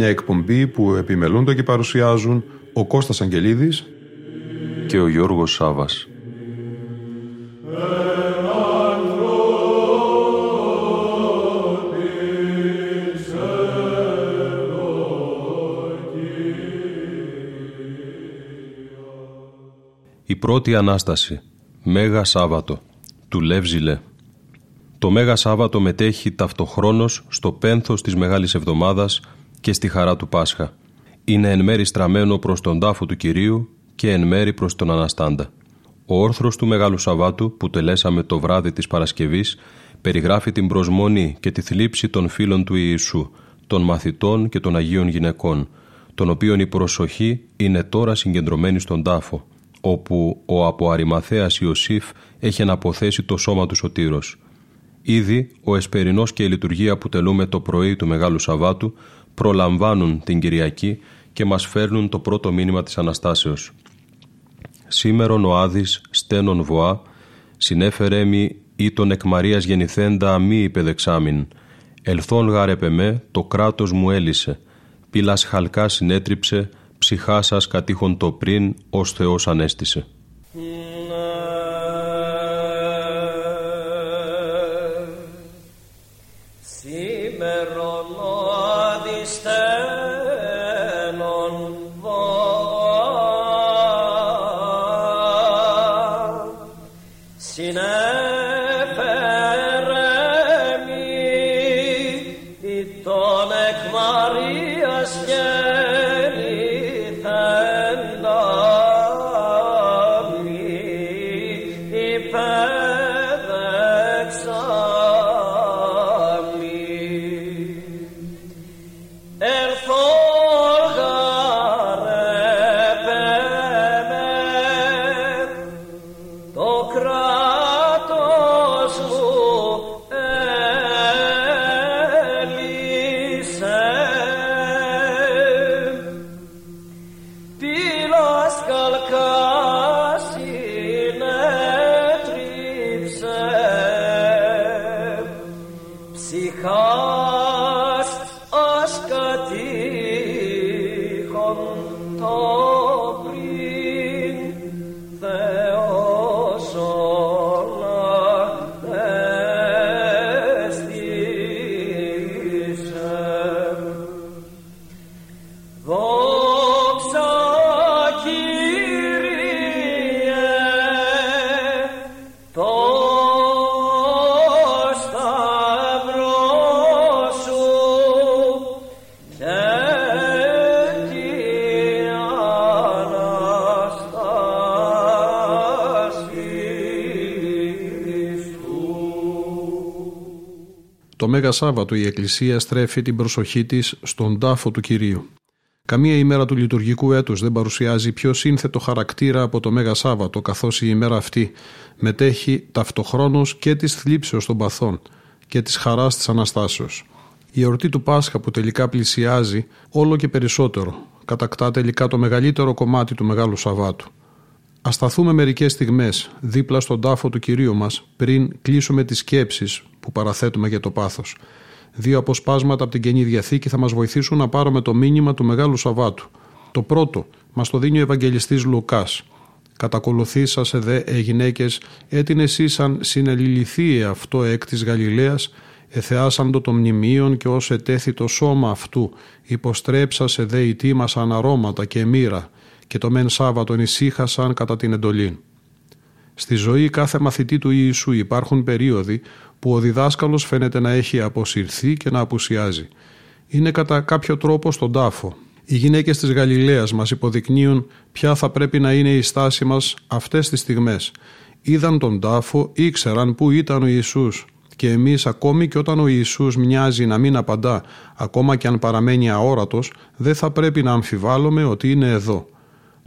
Μια εκπομπή που επιμελούνται και παρουσιάζουν ο Κώστας Αγγελίδης και ο Γιώργος Σάβας. Η πρώτη Ανάσταση, Μέγα Σάββατο, του Λεύζιλε. Το Μέγα Σάββατο μετέχει ταυτοχρόνως στο πένθος της Μεγάλης Εβδομάδας και στη χαρά του Πάσχα. Είναι εν μέρη στραμμένο προς τον τάφο του Κυρίου και εν μέρη προς τον Αναστάντα. Ο όρθρος του Μεγάλου Σαββάτου που τελέσαμε το βράδυ της Παρασκευής περιγράφει την προσμονή και τη θλίψη των φίλων του Ιησού, των μαθητών και των Αγίων γυναικών, των οποίων η προσοχή είναι τώρα συγκεντρωμένη στον τάφο, όπου ο από Αριμαθέας Ιωσήφ έχει αναποθέσει το σώμα του Σωτήρος. Ήδη ο Εσπερινός και η λειτουργία που τελούμε το πρωί του Μεγάλου Σαββάτου προλαμβάνουν την Κυριακή και μας φέρνουν το πρώτο μήνυμα της Αναστάσεως. Σήμερον ο Άδης στένον βοά, συνέφερέ μη ή τον εκ Μαρίας γεννηθέντα μη υπεδεξάμιν. Ελθόν γαρεπεμέ, το κράτος μου έλυσε. Πύλας χαλκά συνέτριψε, ψυχά σας κατήχον το πριν, ως Θεός ανέστησε. Το Μέγα Σάββατο η Εκκλησία στρέφει την προσοχή της στον τάφο του Κυρίου. Καμία ημέρα του λειτουργικού έτους δεν παρουσιάζει πιο σύνθετο χαρακτήρα από το Μέγα Σάββατο, καθώς η ημέρα αυτή μετέχει ταυτοχρόνως και της θλίψεως των παθών και της χαράς της Αναστάσεως. Η εορτή του Πάσχα που τελικά πλησιάζει όλο και περισσότερο, κατακτά τελικά το μεγαλύτερο κομμάτι του Μεγάλου Σαββάτου. Α σταθούμε μερικές στιγμές δίπλα στον τάφο του κυρίου μας πριν κλείσουμε τις σκέψεις που παραθέτουμε για το πάθος. Δύο αποσπάσματα από την καινή διαθήκη θα μας βοηθήσουν να πάρουμε το μήνυμα του Μεγάλου Σαββάτου. Το πρώτο μας το δίνει ο Ευαγγελιστής Λουκάς. Κατακολουθήσασε δε ε γυναίκες, έτεινε εσύ σαν συνελιληθεί αυτό εκ της Γαλιλαίας, εθεάσαντο το μνημείων και ως ετέθη το σώμα αυτού, υποστρέψασε δε η τίμα σαν αρώματα και μοίρα, και το μεν Σάββατον ησύχασαν κατά την εντολή. Στη ζωή κάθε μαθητή του Ιησού υπάρχουν περίοδοι που ο διδάσκαλος φαίνεται να έχει αποσυρθεί και να απουσιάζει. Είναι κατά κάποιο τρόπο στον τάφο. Οι γυναίκες της Γαλιλαίας μας υποδεικνύουν ποια θα πρέπει να είναι η στάση μας αυτές τις στιγμές. Είδαν τον τάφο, ήξεραν που ήταν ο Ιησούς και εμείς ακόμη και όταν ο Ιησούς μοιάζει να μην απαντά, ακόμα και αν παραμένει αόρατος, δεν θα πρέπει να αμφιβάλλουμε ότι είναι εδώ.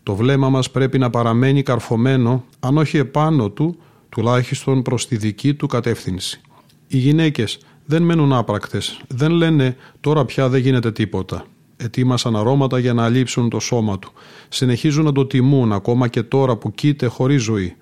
Το βλέμμα μας πρέπει να παραμένει καρφωμένο, αν όχι επάνω του, τουλάχιστον προς τη δική του κατεύθυνση. Οι γυναίκες δεν μένουν άπρακτες, δεν λένε «τώρα πια δεν γίνεται τίποτα». Ετοίμασαν αρώματα για να αλείψουν το σώμα του. Συνεχίζουν να το τιμούν ακόμα και τώρα που κοίται χωρίς ζωή.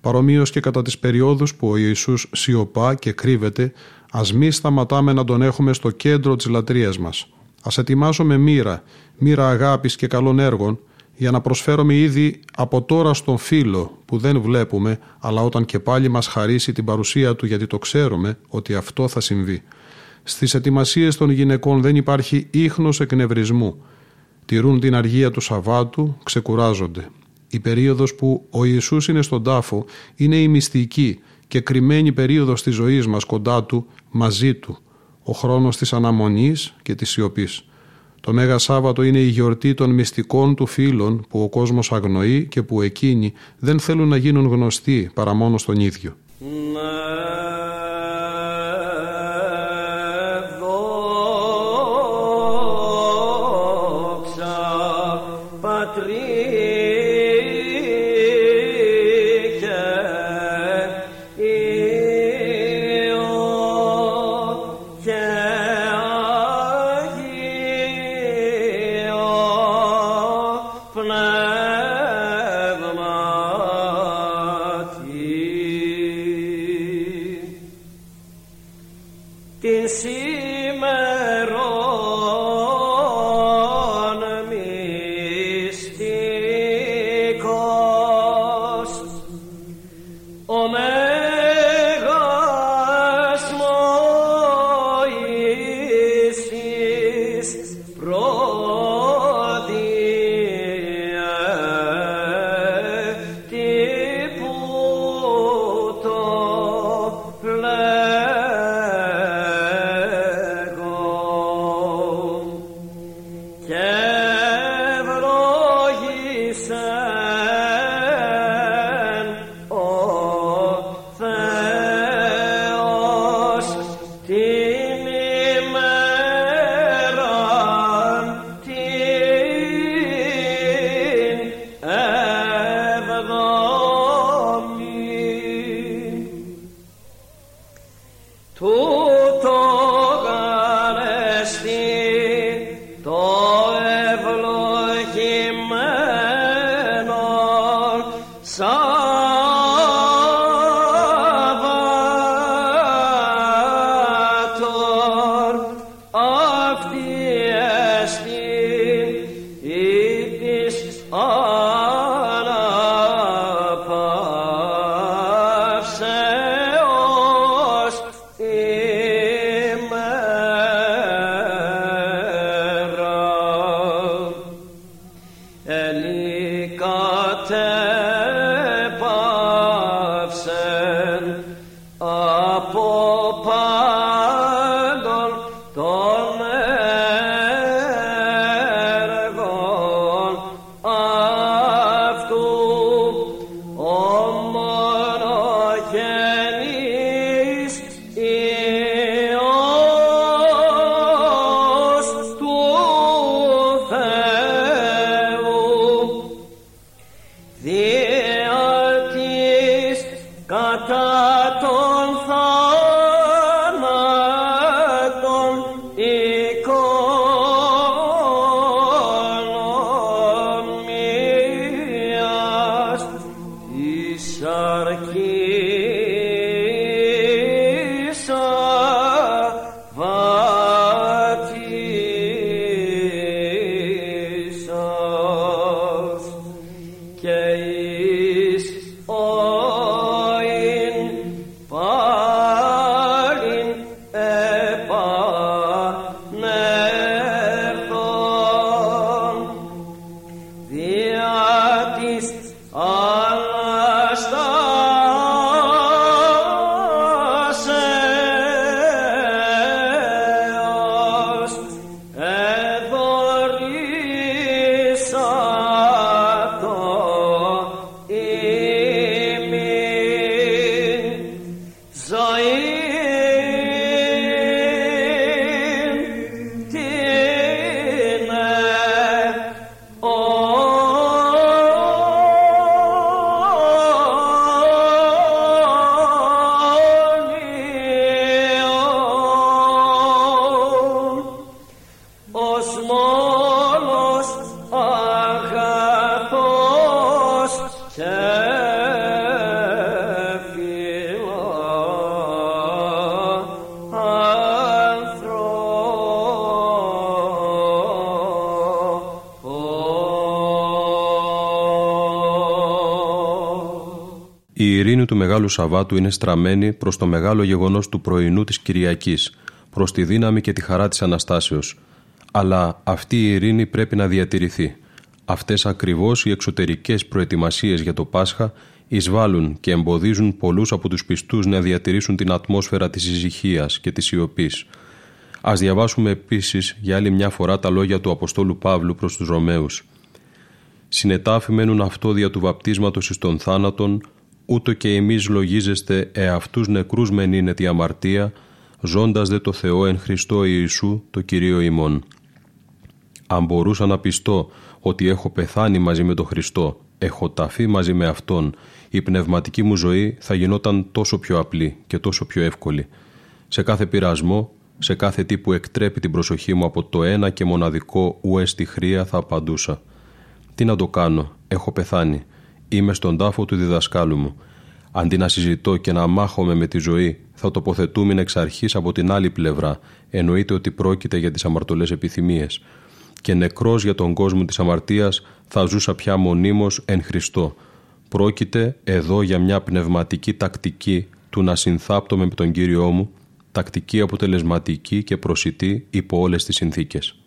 Παρομοίως και κατά τις περιόδους που ο Ιησούς σιωπά και κρύβεται, ας μη σταματάμε να τον έχουμε στο κέντρο της λατρείας μας. Ας ετοιμάσουμε μοίρα, μοίρα αγάπης και καλών έργων, για να προσφέρουμε ήδη από τώρα στον φίλο που δεν βλέπουμε, αλλά όταν και πάλι μας χαρίσει την παρουσία του γιατί το ξέρουμε ότι αυτό θα συμβεί. Στις ετοιμασίες των γυναικών δεν υπάρχει ίχνος εκνευρισμού. Τηρούν την αργία του Σαββάτου, ξεκουράζονται. Η περίοδος που ο Ιησούς είναι στον τάφο είναι η μυστική και κρυμμένη περίοδος της ζωής μας κοντά του, μαζί του. Ο χρόνος της αναμονής και της σιωπής. Το Μέγα Σάββατο είναι η γιορτή των μυστικών του φίλων που ο κόσμος αγνοεί και που εκείνοι δεν θέλουν να γίνουν γνωστοί παρά μόνο στον ίδιο. Μεγάλου Σαββάτου είναι στραμμένη προς το μεγάλο γεγονός του πρωινού της Κυριακής, προς τη δύναμη και τη χαρά της Αναστάσεως. Αλλά αυτή η ειρήνη πρέπει να διατηρηθεί. Αυτές ακριβώς οι εξωτερικές προετοιμασίες για το Πάσχα εισβάλλουν και εμποδίζουν πολλούς από τους πιστούς να διατηρήσουν την ατμόσφαιρα της ησυχίας και της σιωπής. Ας διαβάσουμε επίσης για άλλη μια φορά τα λόγια του Αποστόλου Παύλου προς τους Ρωμαίους. «Συνετάφη μένουν αυτό δια του βαπτίσματος εις των θάνατον, ούτω και εμείς λογίζεστε εαυτούς νεκρούς μεν είναι τη αμαρτία, ζώντας δε το Θεό εν Χριστώ Ιησού το Κυρίο ημών. Αν μπορούσα να πιστώ ότι έχω πεθάνει μαζί με τον Χριστό, έχω ταφεί μαζί με Αυτόν, η πνευματική μου ζωή θα γινόταν τόσο πιο απλή και τόσο πιο εύκολη. Σε κάθε πειρασμό, σε κάθε τι που εκτρέπει την προσοχή μου από το ένα και μοναδικό ουέ στη χρία θα απαντούσα. Τι να το κάνω, έχω πεθάνει. Είμαι στον τάφο του διδασκάλου μου. Αντί να συζητώ και να μάχομαι με τη ζωή, θα τοποθετούμε εξ αρχής από την άλλη πλευρά. Εννοείται ότι πρόκειται για τις αμαρτωλές επιθυμίες. Και νεκρός για τον κόσμο της αμαρτίας θα ζούσα πια μονίμως εν Χριστώ. Πρόκειται εδώ για μια πνευματική τακτική του να συνθάπτομαι με τον Κύριό μου, τακτική αποτελεσματική και προσιτή υπό όλες τις συνθήκες.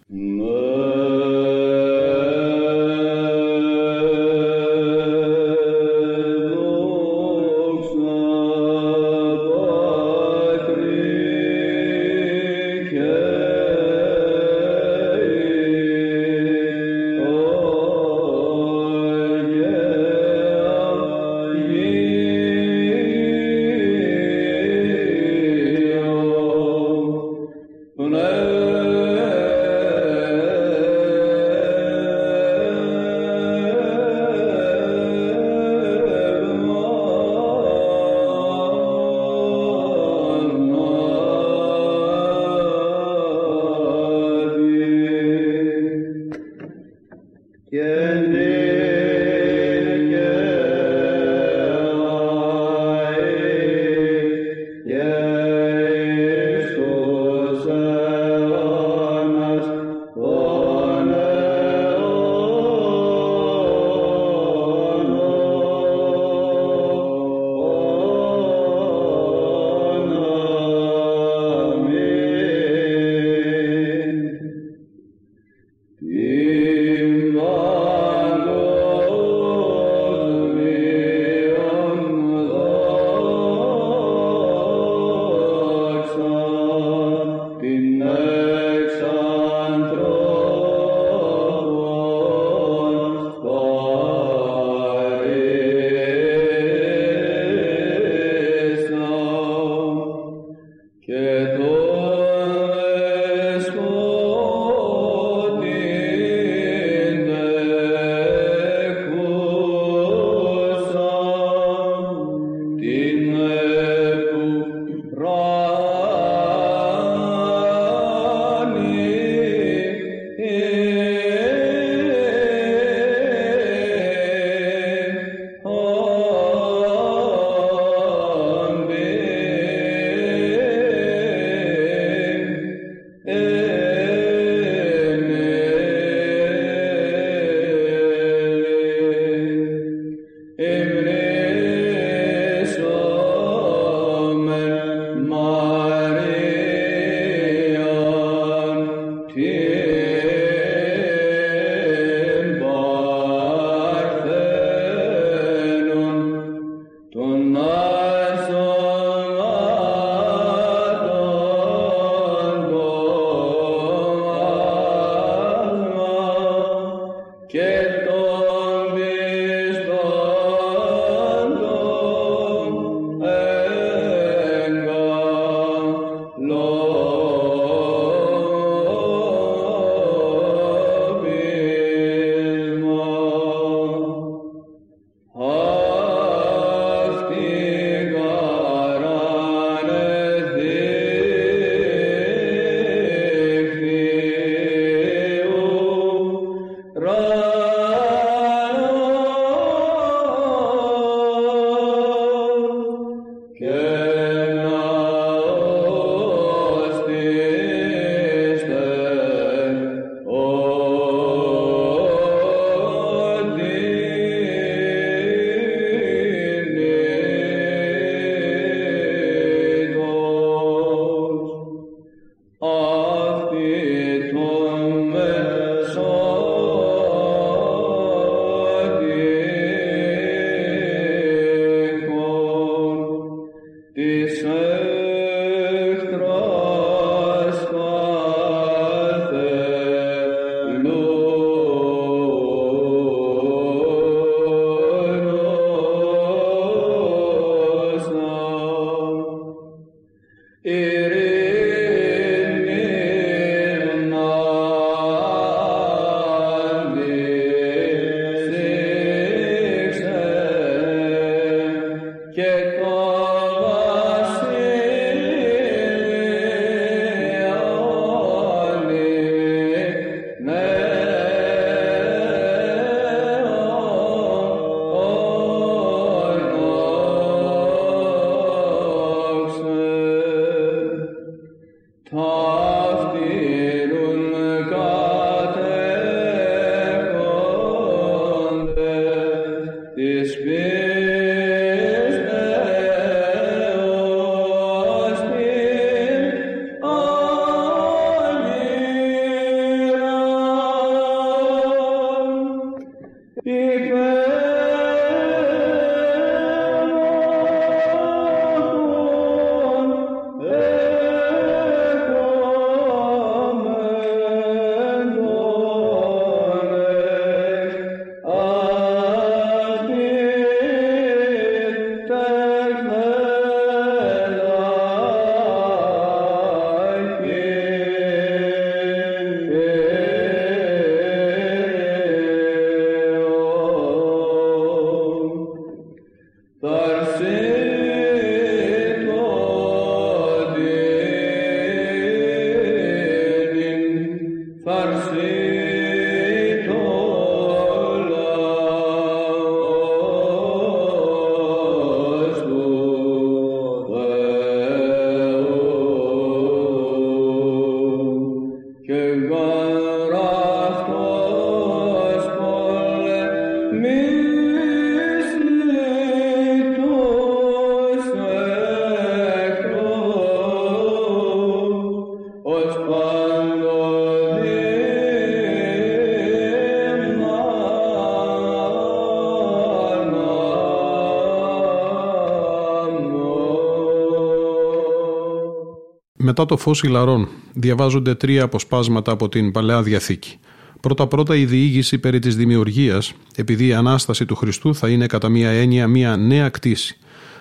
Μετά το φως ηλαρών διαβάζονται τρία αποσπάσματα από την Παλαιά Διαθήκη. Πρώτα-πρώτα η διήγηση περί της δημιουργίας, επειδή η Ανάσταση του Χριστού θα είναι κατά μία έννοια μία νέα κτήση.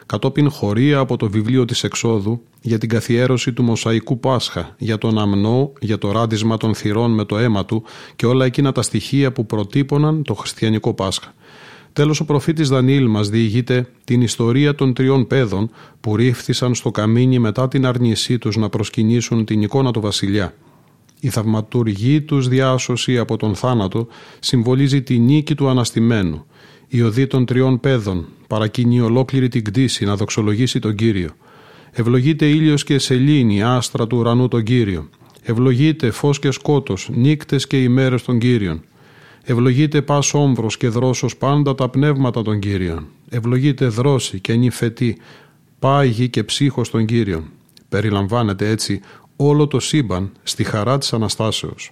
Κατόπιν χωρία από το βιβλίο της Εξόδου για την καθιέρωση του Μοσαϊκού Πάσχα, για τον αμνό, για το ράντισμα των θυρών με το αίμα του και όλα εκείνα τα στοιχεία που προτύπωναν το χριστιανικό Πάσχα. Τέλος ο προφήτης Δανιήλ μας διηγείται την ιστορία των τριών παιδών που ρίφθησαν στο καμίνι μετά την αρνησή τους να προσκυνήσουν την εικόνα του βασιλιά. Η θαυματουργή τους διάσωση από τον θάνατο συμβολίζει τη νίκη του αναστημένου. Η οδή των τριών παιδών παρακινεί ολόκληρη την κτήση να δοξολογήσει τον Κύριο. Ευλογείται ήλιος και σελήνη, άστρα του ουρανού τον Κύριο. Ευλογείται φως και σκότος, νύκτες και ημέρες των Κύριων. Ευλογείται πας όμβρος και δρόσος πάντα τα πνεύματα των Κύριων. Ευλογείται δρόση και νυφετή, πάγη και ψύχος των Κύριων. Περιλαμβάνεται έτσι όλο το σύμπαν στη χαρά της Αναστάσεως.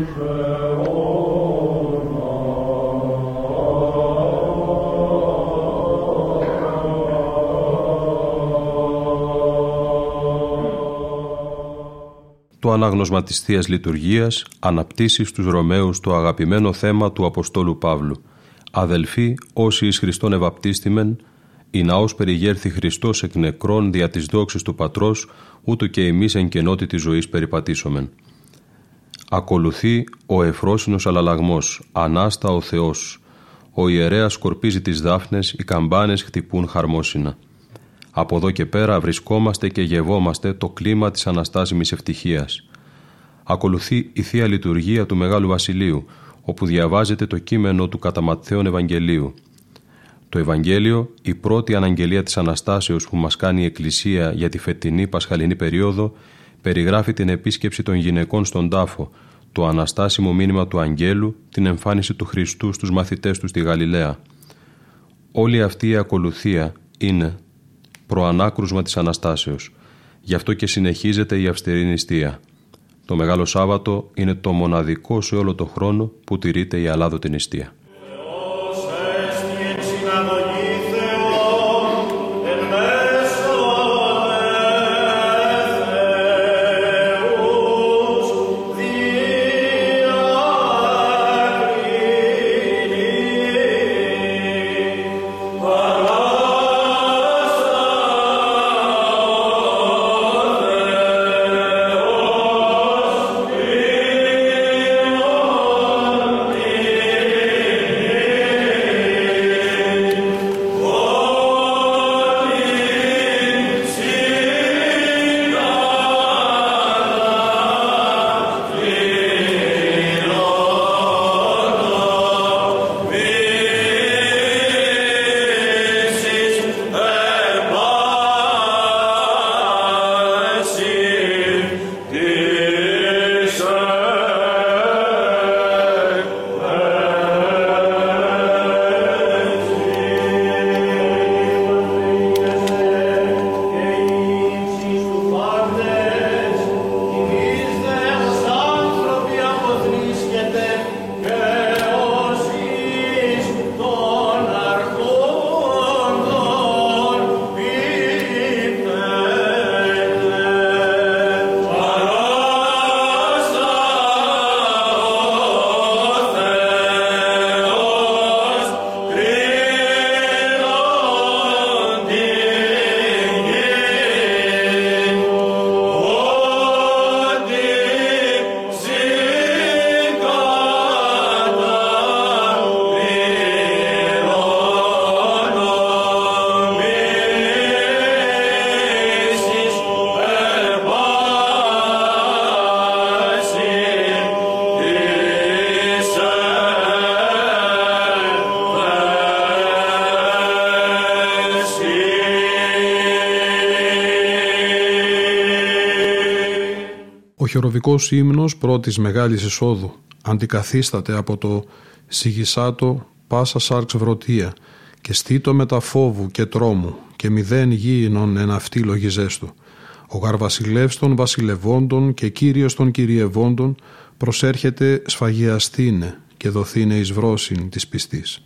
το ανάγνωσμα της Θείας Λειτουργίας αναπτύσσει στους Ρωμαίους το αγαπημένο θέμα του Αποστόλου Παύλου. «Αδελφοί, όσοι εις Χριστόν ευαπτίστημεν, η ναός περιγέρθη Χριστός εκ νεκρών δια της δόξης του Πατρός, ούτω και εμείς εν κενότητα ζωής περιπατήσομεν». Ακολουθεί ο εφρόσινος αλλαλαγμός, ανάστα ο Θεός. Ο ιερέας σκορπίζει τις δάφνες, οι καμπάνες χτυπούν χαρμόσυνα. Από εδώ και πέρα βρισκόμαστε και γευόμαστε το κλίμα της αναστάσιμης ευτυχίας. Ακολουθεί η Θεία Λειτουργία του Μεγάλου Βασιλείου, όπου διαβάζεται το κείμενο του κατά Ευαγγελίου. Το Ευαγγέλιο, η πρώτη αναγγελία της Αναστάσεως που μας κάνει η Εκκλησία για τη φετινή Πασχαλινή περίοδο, περιγράφει την επίσκεψη των γυναικών στον τάφο, το αναστάσιμο μήνυμα του Αγγέλου, την εμφάνιση του Χριστού στους μαθητές του στη Γαλιλαία. Όλη αυτή η ακολουθία είναι προανάκρουσμα της Αναστάσεως. Γι' αυτό και συνεχίζεται η αυστηρή νηστεία. Το Μεγάλο Σάββατο είναι το μοναδικό σε όλο το χρόνο που τηρείται η αλάδοτη νηστεία. Χειροβικός ύμνος πρώτης μεγάλης εισόδου αντικαθίσταται από το «Σιγισάτο πάσα σάρξ βρωτία» και στήτο μετα φόβου και τρόμου και μηδέν γήινον εν αυτή λογιζέστο. Ο γαρβασιλεύς των βασιλευόντων και κύριος των κυριευόντων προσέρχεται σφαγιαστήνε και δοθήνε εις βρόσιν της πιστής.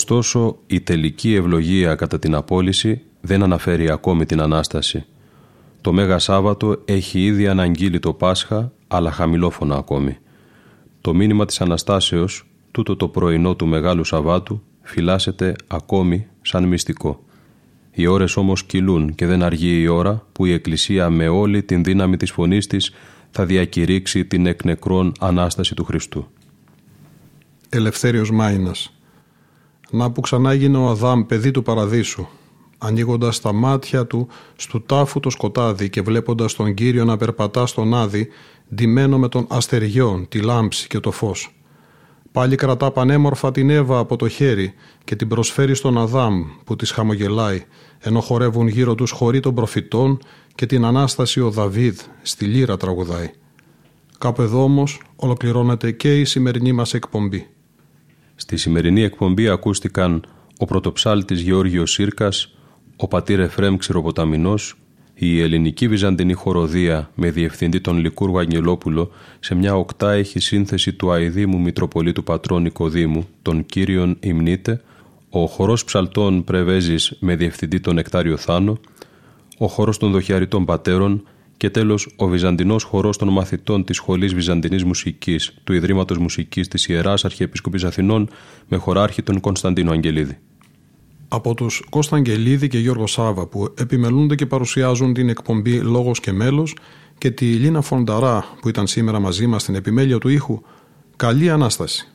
Ωστόσο, η τελική ευλογία κατά την απόλυση δεν αναφέρει ακόμη την Ανάσταση. Το Μέγα Σάββατο έχει ήδη αναγγείλει το Πάσχα, αλλά χαμηλόφωνα ακόμη. Το μήνυμα της Αναστάσεως, τούτο το πρωινό του Μεγάλου Σαββάτου, φυλάσσεται ακόμη σαν μυστικό. Οι ώρες όμως κυλούν και δεν αργεί η ώρα που η Εκκλησία με όλη την δύναμη της φωνής της θα διακηρύξει την εκνεκρόν Ανάσταση του Χριστού. Ελευθέριος Μάινας να που ξανά έγινε ο Αδάμ παιδί του παραδείσου, ανοίγοντας τα μάτια του στου τάφου το σκοτάδι και βλέποντας τον Κύριο να περπατά στον Άδη, ντυμένο με τον αστεριών, τη λάμψη και το φως. Πάλι κρατά πανέμορφα την Εύα από το χέρι και την προσφέρει στον Αδάμ που της χαμογελάει, ενώ χορεύουν γύρω τους χωρί των προφητών και την Ανάσταση ο Δαβίδ στη λύρα τραγουδάει. Κάπου εδώ όμως ολοκληρώνεται και η σημερινή μας εκπομπή. Στη σημερινή εκπομπή ακούστηκαν ο πρωτοψάλτης Γεώργιος Σύρκας, ο πατήρ Εφρέμ Ξηροποταμινός, η ελληνική βυζαντινή χοροδία με διευθυντή τον Λικούργο Αγγελόπουλο σε μια οκτάεχη σύνθεση του αηδήμου Μητροπολίτου Πατρών Νικοδήμου, τον Κύριον Ιμνίτε, ο χορός ψαλτών Πρεβέζης με διευθυντή τον Εκτάριο Θάνο, ο χορός των Δοχιαριτών Πατέρων και τέλος, ο Βυζαντινός χορός των μαθητών της Σχολής Βυζαντινής Μουσικής του Ιδρύματος Μουσικής της Ιεράς Αρχιεπισκοπής Αθηνών με χωράρχη τον Κωνσταντίνο Αγγελίδη. Από τους Κώστα Αγγελίδη και Γιώργο Σάβα που επιμελούνται και παρουσιάζουν την εκπομπή Λόγος και Μέλος και τη Λίνα Φονταρά που ήταν σήμερα μαζί μας στην επιμέλεια του ήχου, καλή ανάσταση.